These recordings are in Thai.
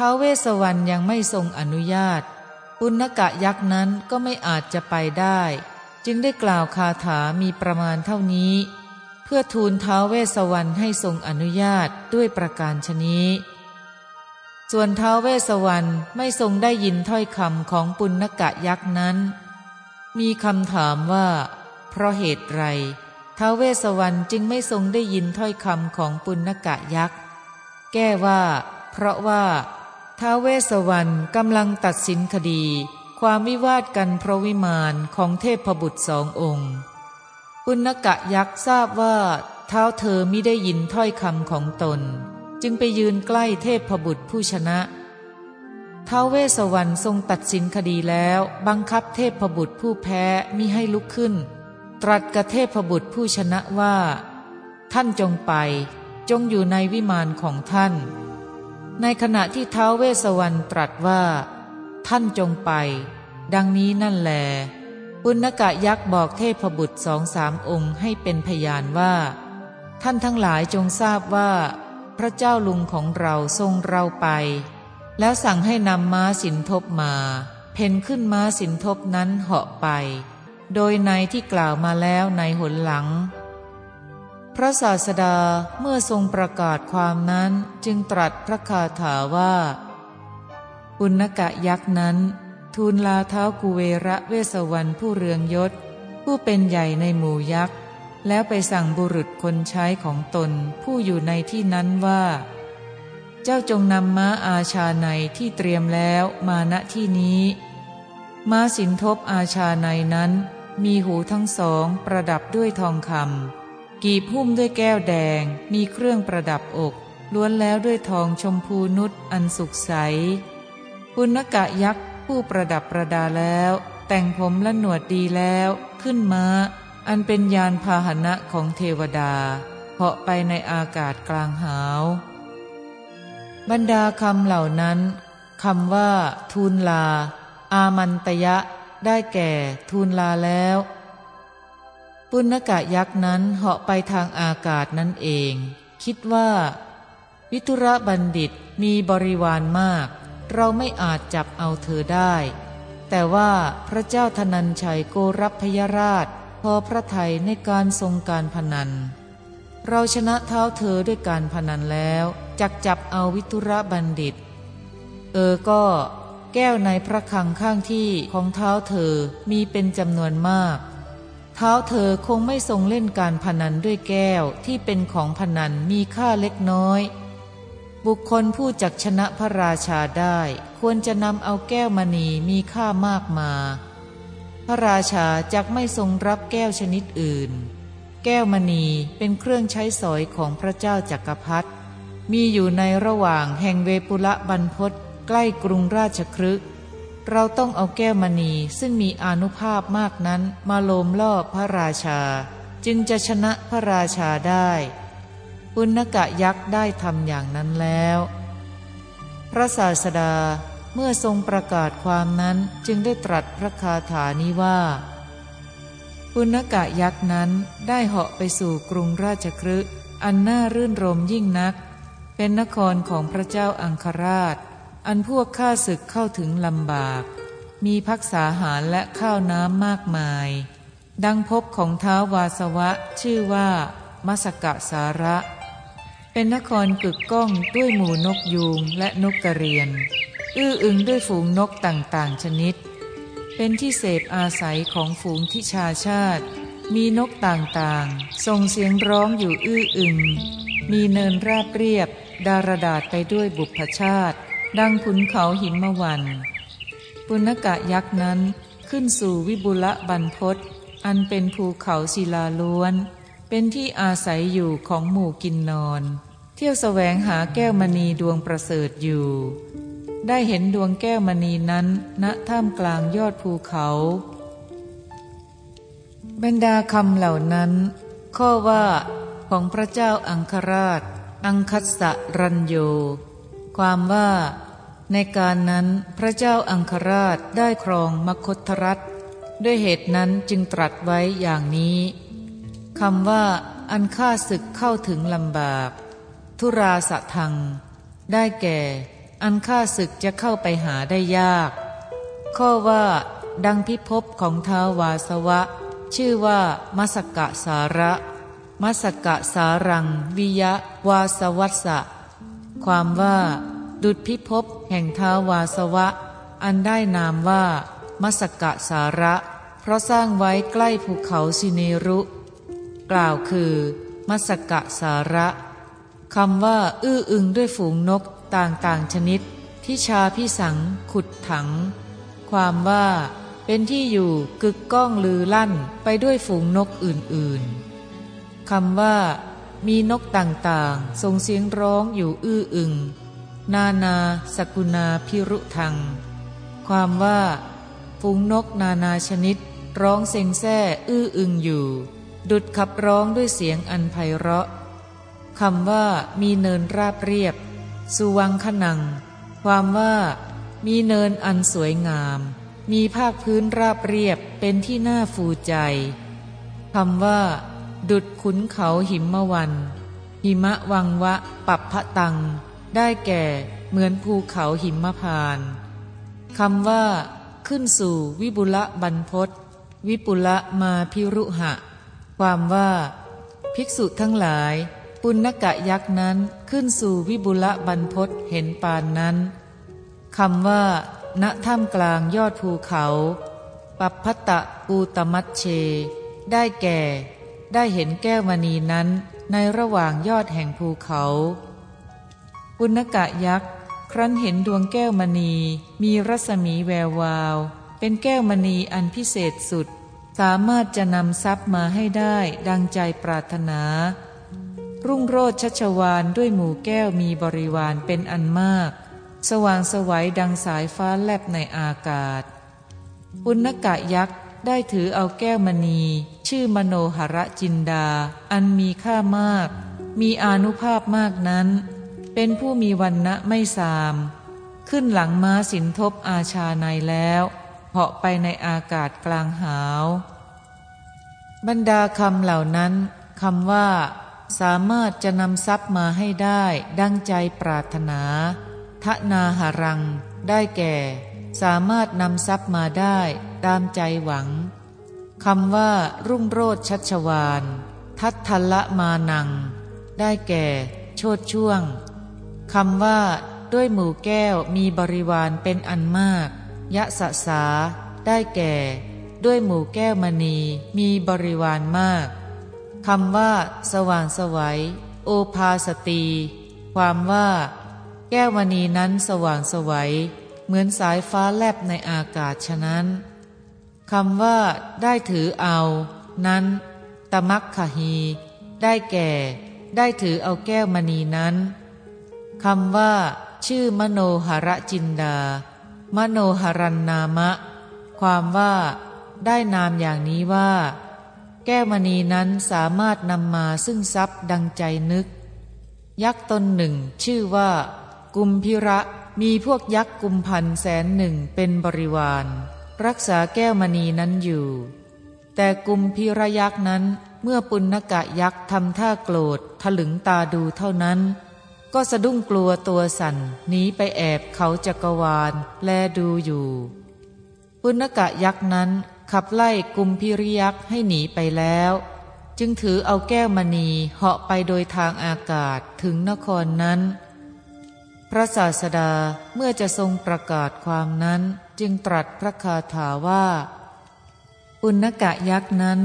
ท้าวเวสวรรณยังไม่ทรงอนุญาต ปุณกะยักษ์นั้นก็ไม่อาจจะไปได้ จึงได้กล่าวคาถามีประมาณเท่านี้ เพื่อทูลท้าวเวสวรรณให้ทรงอนุญาตด้วยประการชนี้ ส่วนท้าวเวสวรรณไม่ทรงได้ยินถ้อยคำของปุณกะยักษ์นั้น มีคำถามว่า เพราะเหตุไรท้าวเวสสวรรณจึงไม่ทรงได้ยินถ้อยคำของปุณกะยักษ์ แก้ว่า เพราะว่า ท้าเวสวรรณกำลังตัดสินคดี ความวิวาทกันเพราะวิมานของเทพบุตรสององค์ปุณกะยักษ์ทราบว่าเท้าเธอไมิได้ยินถ้อยคำของตน จึงไปยืนใกล้เทพบุตรผู้ชนะท้าเวสสวรรณทรงตัดสินคดีแล้ว บังคับเทพบุตรผู้แพ้มิให้ลุกขึ้น ตรัสกับเทพบุตรผู้ชนะว่า ท่านจงไป จงอยู่ในวิมานของท่าน ในขณะที่เท้าเวสวรรณตรัสว่า ท่านจงไป ดังนี้นั่นแล ปุณกะยักษ์บอกเทพบุตรสองสามองค์ให้เป็นพยานว่า ท่านทั้งหลายจงทราบว่า พระเจ้าลุงของเราทรงเราไป แล้วสั่งให้นำม้าสินทบมา เพนขึ้นม้าสินทบนั้นเหาะไป โดยในที่กล่าวมาแล้วในหนหลัง พระศาสดาเมื่อทรงประกาศความนั้นจึงตรัสพระคาถาว่า ปุณกะยักษ์นั้น ทูลลาเท้ากุเวระเวสวรรณผู้เรืองยศ ผู้เป็นใหญ่ในหมู่ยักษ์ แล้วไปสั่งบุรุษคนใช้ของตนผู้อยู่ในที่นั้นว่า เจ้าจงนำม้าอาชาในที่เตรียมแล้วมาณที่นี้ ม้าสินทบอาชาในนั้น มีหูทั้งสองประดับด้วยทองคำ กีบหุ้มด้วยแก้วแดง มีเครื่องประดับอก ล้วนแล้วด้วยทองชมพูนุษอันสุขใส ปุณกะยักษ์ผู้ประดับประดาแล้ว แต่งผมและหนวดดีแล้ว ขึ้นมา้า อันเป็นยานพาหนะของเทวดาเหาะไปในอากาศกลางหาว บรรดาคำเหล่านั้นคำว่า ทูลลา อามันตยะ ได้แก่ ทูลลาแล้ว ปุณกะยักษ์นั้นเหาะไปทางอากาศนั่นเอง คิดว่า วิทุระบัณฑิตมีบริวารมาก เราไม่อาจจับเอาเธอได้ แต่ว่าพระเจ้าธนัญชัยโกรับพยราช พอพระไทยในการทรงการพนัน เราชนะเท้าเธอด้วยการพนันแล้วจักจับเอาวิทุระบัณฑิต เออก็แก้วในพระคังข้างที่ของเท้าเธอมีเป็นจำนวนมาก เท้าเธอคงไม่ทรงเล่นการพนันด้วยแก้วที่เป็นของพนันมีค่าเล็กน้อย บุคคลผู้จักชนะพระราชาได้ ควรจะนำเอาแก้วมณีมีค่ามากมา พระราชาจักไม่ทรงรับแก้วชนิดอื่น แก้วมณีเป็นเครื่องใช้สอยของพระเจ้าจักรพรรดิมีอยู่ในระหว่างแห่งเวปุละบรรพศใกล้กรุงราชครึก เราต้องเอาแก้วมณีซึ่งมีอนุภาพมากนั้นมาโลมล่อพระราชา จึงจะชนะพระราชาได้ ปุณกะยักษ์ได้ทำอย่างนั้นแล้ว พระศาสดาเมื่อทรงประกาศความนั้นจึงได้ตรัสพระคาถานี้ว่า ปุณกะยักษ์นั้นได้เหาะไปสู่กรุงราชครึอันน่ารื่นรมยิ่งนัก เป็นนครของพระเจ้าอังคราช อันพวกข้าศึกเข้าถึงลำบาก มีพักษาหารและข้าวน้ำมากมาย ดังพบของเท้าวาสวะชื่อว่า มัสกะสาระ เป็นนครกึกก้องด้วยหมู่นกยูงและนกกระเรียน อื้ออึงด้วยฝูงนกต่างๆชนิด เป็นที่เสพอาศัยของฝูงทิชาชาติ มีนกต่างๆ ส่งเสียงร้องอยู่อื้ออึง มีเนินราบเรียบ ดารดาษไปด้วยบุพชาติ ดังขุนเขาหิมวันปุณกะยักษ์นั้นขึ้นสู่วิบุละบรรพศอันเป็นภูเขาศิลาล้วน เป็นที่อาศัยอยู่ของหมู่กินนอน เที่ยวแสวงหาแก้วมณีดวงประเสริฐอยู่ ได้เห็นดวงแก้วมณีนั้นณท่ามกลางยอดภูเขาบรรดาคำเหล่านั้น ข้อว่า ของพระเจ้าอังคราช อังคัสะรัญโย ความว่า ในการนั้นพระเจ้าอังคราชได้ครองมคตรัฐ ด้วยเหตุนั้นจึงตรัสไว้อย่างนี้คำว่า อันฆ่าศึกเข้าถึงลำบาก ทุราสะทัง ได้แก่ อันข้าศึกจะเข้าไปหาได้ยาก ข้อว่า ดังพิภพของท้าวาสวะ ชื่อว่ามัสกะสาระมัสกะสารัง วิยะ วาสวัสสะ ความว่า ดุจพิภพแห่งท้าวาสวะ อันได้นามว่า มัสกะสาระ เพราะสร้างไว้ใกล้ภูเขาสิเนรุ กล่าวคือ มัสกะสาระคำว่า อื้ออึงด้วยฝูงนกต่างๆชนิด ที่ชาพิสังขุดถัง ความว่า เป็นที่อยู่กึกก้องลือลั่นไปด้วยฝูงนกอื่นๆคำว่า มีนกต่างๆส่งเสียงร้องอยู่อื้ออึง นานาสกุณาพิรุทัง ความว่าฝูงนกนานาชนิด ร้องเซ็งแซ่อื้ออึงอยู่ ดุดขับร้องด้วยเสียงอันไพเราะคำว่ามีเนินราบเรียบ สุวังขนัง ความว่ามีเนินอันสวยงาม มีภาคพื้นราบเรียบเป็นที่น่าฟูใจคำว่า ดุดขุนเขาหิมะวันหิมะวังวะ ปับพะตัง ได้แก่เหมือนภูเขาหิมพานคำว่า ขึ้นสู่วิบุละบรรพศวิปุละมาพิรุหะ ความว่า ภิกษุทั้งหลาย ปุณกะยักษ์นั้นขึ้นสู่วิบุละบรรพศเห็นปานนั้นคำว่า ณถ้ำกลางยอดภูเขา ปัปพตะปูตมัตเช ได้แก่ ได้เห็นแก้วมณีนั้นในระหว่างยอดแห่งภูเขา ปุณกะยักษ์ ครั้นเห็นดวงแก้วมณี มีรัศมีแวววาว เป็นแก้วมณีอันพิเศษสุด สามารถจะนำทรัพย์มาให้ได้ดังใจปรารถนา รุ่งโรจชัชวานด้วยหมู่แก้วมีบริวารเป็นอันมาก สว่างสวัยดังสายฟ้าแลบในอากาศ ปุณกะยักษ์ได้ถือเอาแก้วมณี ชื่อมโนหระจินดา อันมีค่ามาก มีอานุภาพมากนั้น เป็นผู้มีวันณะไม่สาม ขึ้นหลังม้าสินทบอาชาในแล้วเหาะไปในอากาศกลางหาว บรรดาคำเหล่านั้นคำว่า สามารถจะนำทรัพย์มาให้ได้ดังใจปรารถนาทนาหารัง ได้แก่ สามารถนำทรัพย์มาได้ตามใจหวังคำว่า รุ่งโรดชัชวาน ทัตทละมานัง ได้แก่ โชดช่วง คำว่า ด้วยหมู่แก้วมีบริวารเป็นอันมาก ยะสะสา ได้แก่ ด้วยหมู่แก้วมณีมีบริวารมากคำว่า สว่างสวัยโอภาสตี ความว่า แก้วมณีนั้นสว่างสวัยเหมือนสายฟ้าแลบในอากาศฉะนั้นคำว่า ได้ถือเอา นั้น ตมักขฮีได้แก่ ได้ถือเอาแก้วมณีนั้น คำว่า ชื่อมโนหระจินดา มโนหรันนามะ ความว่า ได้นามอย่างนี้ว่า แก้วมณีนั้นสามารถนำมาซึ่งทรัพย์ดังใจนึก ยักษ์ตนหนึ่ง ชื่อว่า กุมพิระมีพวกยักษ์กุมพันแสนหนึ่งเป็นบริวาร รักษาแก้วมณีนั้นอยู่ แต่กุมพิระยักษ์นั้นเมื่อปุณกะยักษ์ทำท่าโกรธถลึงตาดูเท่านั้น ก็สะดุ้งกลัวตัวสั่นหนีไปแอบเขาจักรวาลแลดูอยู่ ปุณกะยักษ์นั้นขับไล่กุมพิริยักษ์ให้หนีไปแล้ว จึงถือเอาแก้วมณีเหาะไปโดยทางอากาศถึงนครนั้น พระศาสดาเมื่อจะทรงประกาศความนั้นจึงตรัสพระคาถาว่าอุณกะยักษ์นั้น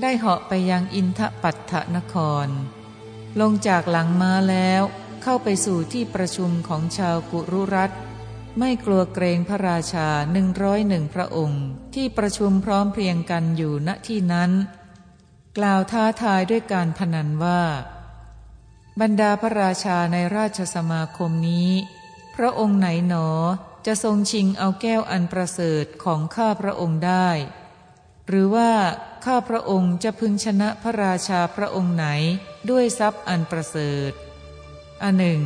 ได้เหาะไปยังอินทปัตถนคร ลงจากหลังม้าแล้ว เข้าไปสู่ที่ประชุมของชาวกุรุรัตไม่กลัวเกรงพระราชาหนึ่งร้อยหนึ่งพระองค์ ที่ประชุมพร้อมเพรียงกันอยู่ณที่นั้น กล่าวท้าทายด้วยการพนันว่า บรรดาพระราชาในราชสมาคมนี้ พระองค์ไหนหนอจะทรงชิงเอาแก้วอันประเสริฐของข้าพระองค์ได้ หรือว่าข้าพระองค์จะพึงชนะพระราชาพระองค์ไหนด้วยทรัพย์อันประเสริฐ อันหนึ่ง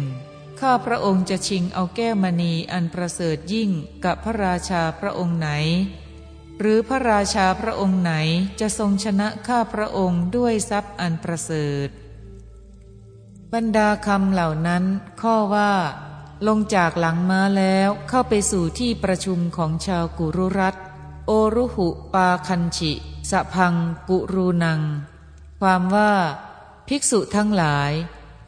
ข้าพระองค์จะชิงเอาแก้วมณีอันประเสริฐยิ่งกับพระราชาพระองค์ไหน หรือพระราชาพระองค์ไหนจะทรงชนะข้าพระองค์ด้วยทรัพย์อันประเสริฐ บรรดาคำเหล่านั้น ข้อว่า ลงจากหลังม้าแล้วเข้าไปสู่ที่ประชุมของชาวกุรุรัตโอรุหุปาคันชิสะพังกุรูนัง ความว่า ภิกษุทั้งหลาย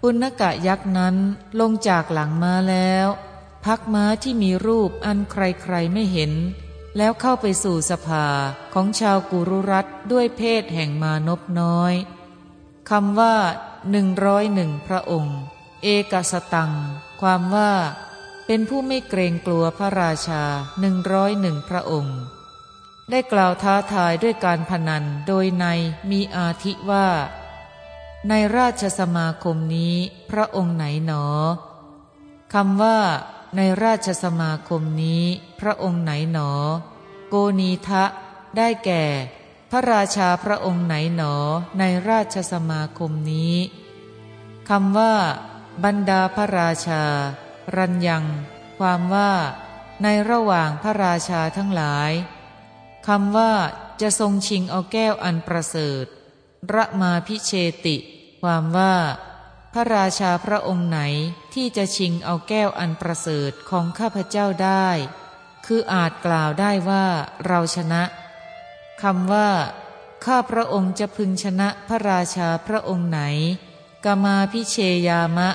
ปุณกะยักษ์นั้นลงจากหลังม้าแล้ว พักม้าที่มีรูปอันใครๆไม่เห็น แล้วเข้าไปสู่สภาของชาวกุรุรัตด้วยเพศแห่งมานพน้อยคำว่าหนึ่งร้อยหนึ่งพระองค์ เอกสตัง ความว่า เป็นผู้ไม่เกรงกลัวพระราชาหนึ่งร้อยหนึ่งพระองค์ ได้กล่าวท้าทายด้วยการพนันโดยในมีอาทิว่า ในราชสมาคมนี้พระองค์ไหนหนอคำว่า ในราชสมาคมนี้ พระองค์ไหนหนอ โกนีทะ ได้แก่ พระราชาพระองค์ไหนหนอ ในราชสมาคมนี้คำว่า บรรดาพระราชา รัญยัง ความว่า ในระหว่างพระราชาทั้งหลายคำว่าจะทรงชิงเอาแก้วอันประเสริฐ ระมาพิเชติ ความว่า พระราชาพระองค์ไหนที่จะชิงเอาแก้วอันประเสริฐของข้าพเจ้าได้ คืออาจกล่าวได้ว่าเราชนะคำว่า ข้าพระองค์จะพึงชนะพระราชาพระองค์ไหนกามาพิเชยามะ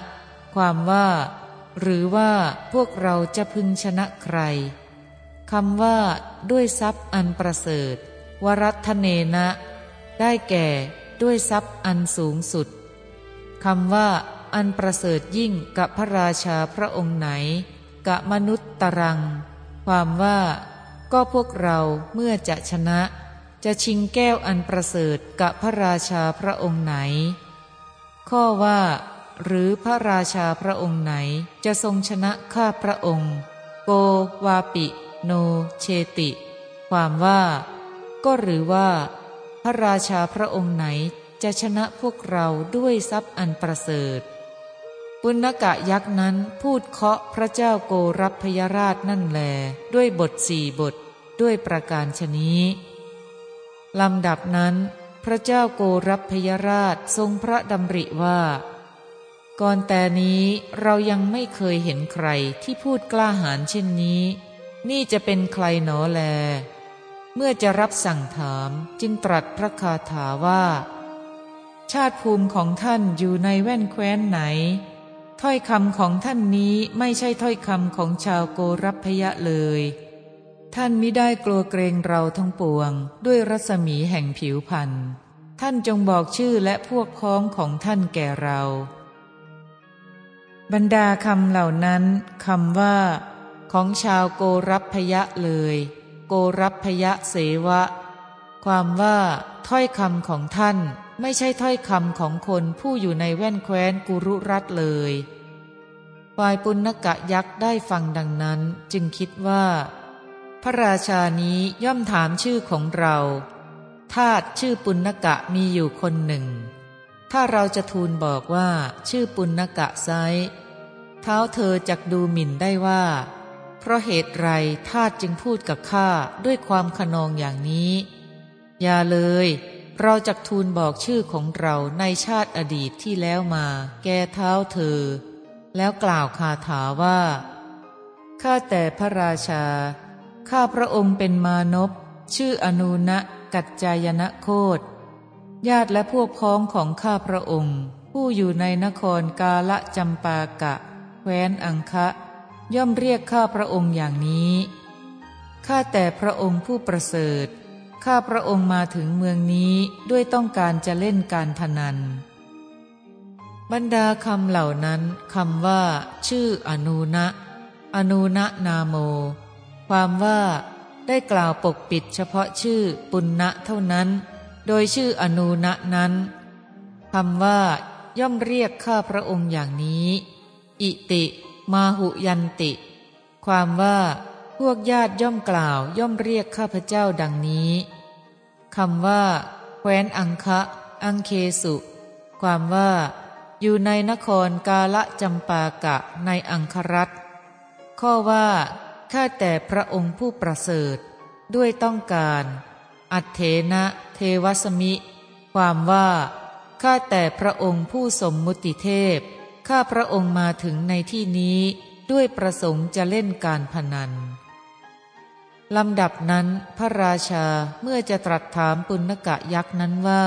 ความว่า หรือว่าพวกเราจะพึงชนะใครคำว่า ด้วยทรัพย์อันประเสริฐ วรัตเนนะ ได้แก่ด้วยทรัพย์อันสูงสุดคำว่า อันประเสริฐยิ่งกับพระราชาพระองค์ไหนกะมนุษย์ตรัง ความว่า ก็พวกเราเมื่อจะชนะ จะชิงแก้วอันประเสริฐกับพระราชาพระองค์ไหน ข้อว่า หรือพระราชาพระองค์ไหนจะทรงชนะข้าพระองค์ โกวาปิ โน เชติ ความว่า ก็หรือว่า ระราชาพระองค์ไหนจะชนะพวกเราด้วยทรัพย์อันประเสริฐ ปุณกะยักษ์นั้นพูดเคาะพระเจ้าโกรับพยราชนั่นแล ด้วยบทสี่บทด้วยประการชนี้ลำดับนั้น พระเจ้าโกรับพยราชทรงพระดำริว่า ก่อนแต่นี้เรายังไม่เคยเห็นใครที่พูดกล้าหาญเช่นนี้ นี่จะเป็นใครหนอแล เมื่อจะรับสั่งถามจึงตรัสพระคาถาว่า ชาติภูมิของท่านอยู่ในแว่นแคว้นไหน ถ้อยคำของท่านนี้ไม่ใช่ถ้อยคำของชาวโกรับพยะเลย ท่านมิได้กลัวเกรงเราทั้งปวง ด้วยรัศมีแห่งผิวพันธ์ท่านจงบอกชื่อและพวกพ้องของท่านแก่เรา บรรดาคำเหล่านั้นคำว่า ของชาวโกรับพยะเลย โกรับพยะเสวะ ความว่าถ้อยคำของท่านไม่ใช่ถ้อยคำของคนผู้อยู่ในแว่นแคว้นกุรุรัตเลยฝ่ายปุณกะยักษ์ได้ฟังดังนั้นจึงคิดว่า พระราชานี้ย่อมถามชื่อของเราทาตชื่อปุณกะมีอยู่คนหนึ่ง ถ้าเราจะทูลบอกว่าชื่อปุณกะไซเท้าเธอจักดูหมิ่นได้ว่า ราะเหตุไรทาตจึงพูดกับข้าด้วยความขนองอย่างนี้ อย่าเลย เราจักทูลบอกชื่อของเราในชาติอดีตที่แล้วมา แก่เท้าเธอ แล้วกล่าวคาถาว่าข้าแต่พระราชา ข้าพระองค์เป็นมานพชื่ออนุนะกัจจายนะโคดญาติและพวกพ้องของข้าพระองค์ ผู้อยู่ในนครกาละจำปากะ แคว้นอังคะ ย่อมเรียกข้าพระองค์อย่างนี้ ข้าแต่พระองค์ผู้ประเสริฐ ข้าพระองค์มาถึงเมืองนี้ด้วยต้องการจะเล่นการพนัน บรรดาคำเหล่านั้นคำว่า ชื่ออนุนะอนุนะนาโม ความว่าได้กล่าวปกปิดเฉพาะชื่อปุณณะเท่านั้น โดยชื่ออนูนะนั้นคำว่าย่อมเรียกข้าพระองค์อย่างนี้ อิติ มาหุยันติ ความว่าพวกญาติย่อมกล่าวย่อมเรียกข้าพเจ้าดังนี้คำว่า แคว้นอังคะ อังเคสุ ความว่า อยู่ในนครกาละจำปากะในอังครัตข้อว่า ข้าแต่พระองค์ผู้ประเสริฐ ด้วยต้องการ อัตเถนะเทวสมิ ความว่า ข้าแต่พระองค์ผู้สมมุติเทพ ข้าพระองค์มาถึงในที่นี้ด้วยประสงค์จะเล่นการพนันลำดับนั้นพระราชาเมื่อจะตรัสถามปุณกะยักษ์นั้นว่า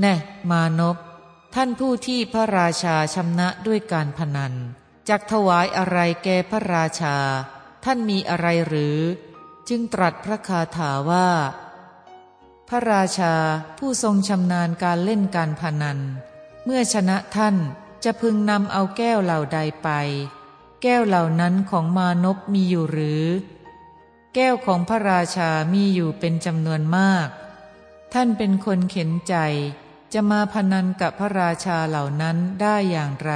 แน่มานพท่านผู้ที่พระราชาชำนะด้วยการพนันจักถวายอะไรแก่พระราชา ท่านมีอะไรหรือ จึงตรัสพระคาถาว่า พระราชาผู้ทรงชำนาญการเล่นการพนัน เมื่อชนะท่าน จะพึงนำเอาแก้วเหล่าใดไป แก้วเหล่านั้นของมานพมีอยู่หรือ แก้วของพระราชามีอยู่เป็นจำนวนมาก ท่านเป็นคนเข็นใจ จะมาพนันกับพระราชาเหล่านั้นได้อย่างไร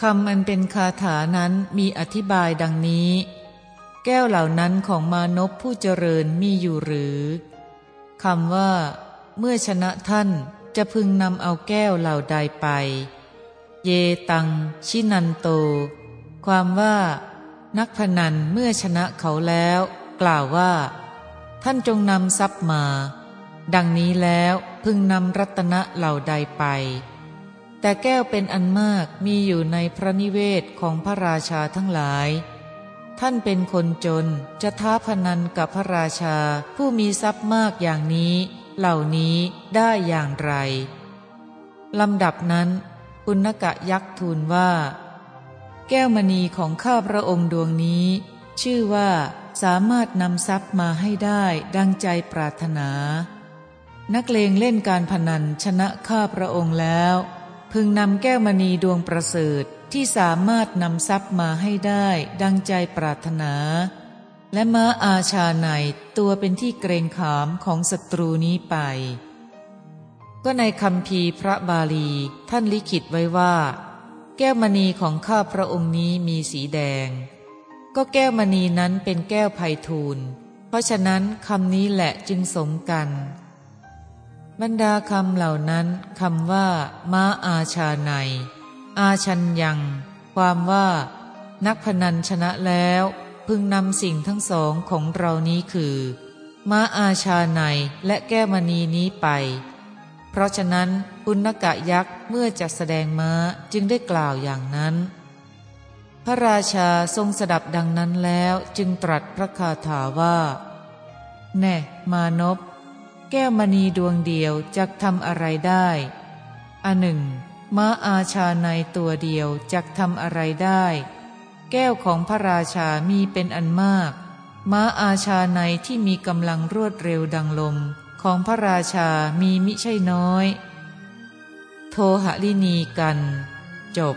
คำอันเป็นคาถานั้นมีอธิบายดังนี้ แก้วเหล่านั้นของมานพผู้เจริญมีอยู่หรือคำว่า เมื่อชนะท่าน จะพึงนำเอาแก้วเหล่าใดไป เยตัง ชินันโต ความว่า นักพนันเมื่อชนะเขาแล้ว กล่าวว่า ท่านจงนำทรัพย์มา ดังนี้แล้วพึงนำรัตนะเหล่าใดไป แต่แก้วเป็นอันมากมีอยู่ในพระนิเวศของพระราชาทั้งหลายท่านเป็นคนจนจะท้าพนันกับพระราชาผู้มีทรัพย์มากอย่างนี้ เหล่านี้ได้อย่างไรลำดับนั้นปุณกะยักษ์ทูลว่า แก้วมณีของข้าพระองค์ดวงนี้ ชื่อว่าสามารถนำทรัพย์มาให้ได้ดังใจปรารถนา นักเลงเล่นการพนันชนะข้าพระองค์แล้ว พึงนำแก้วมณีดวงประเสริฐที่สามารถนำทรัพย์มาให้ได้ดังใจปรารถนา และม้าอาชาในตัวเป็นที่เกรงขามของศัตรูนี้ไป ก็ในคำพีพระบาลีท่านลิขิตไว้ว่า แก้วมณีของข้าพระองค์นี้มีสีแดง ก็แก้วมณีนั้นเป็นแก้วไพทูลเพราะฉะนั้นคำนี้แหละจึงสมกัน บรรดาคำเหล่านั้นคำว่า ม้าอาชาในอาชันยัง ความว่า นักพนันชนะแล้ว พึงนำสิ่งทั้งสองของเรานี้คือม้าอาชาในและแก้มณีนี้ไป เพราะฉะนั้นปุณกะยักษ์เมื่อจะแสดงม้าจึงได้กล่าวอย่างนั้น พระราชาทรงสดับดังนั้นแล้วจึงตรัสพระคาถาว่า แน่ มานพแก้วมณีดวงเดียวจะทำอะไรได้อันหนึ่งม้าอาชาในตัวเดียวจะทำอะไรได้ แก้วของพระราชามีเป็นอันมาก ม้าอาชาในที่มีกำลังรวดเร็วดังลม ของพระราชามีมิใช่น้อย โทหลินีกัน จบ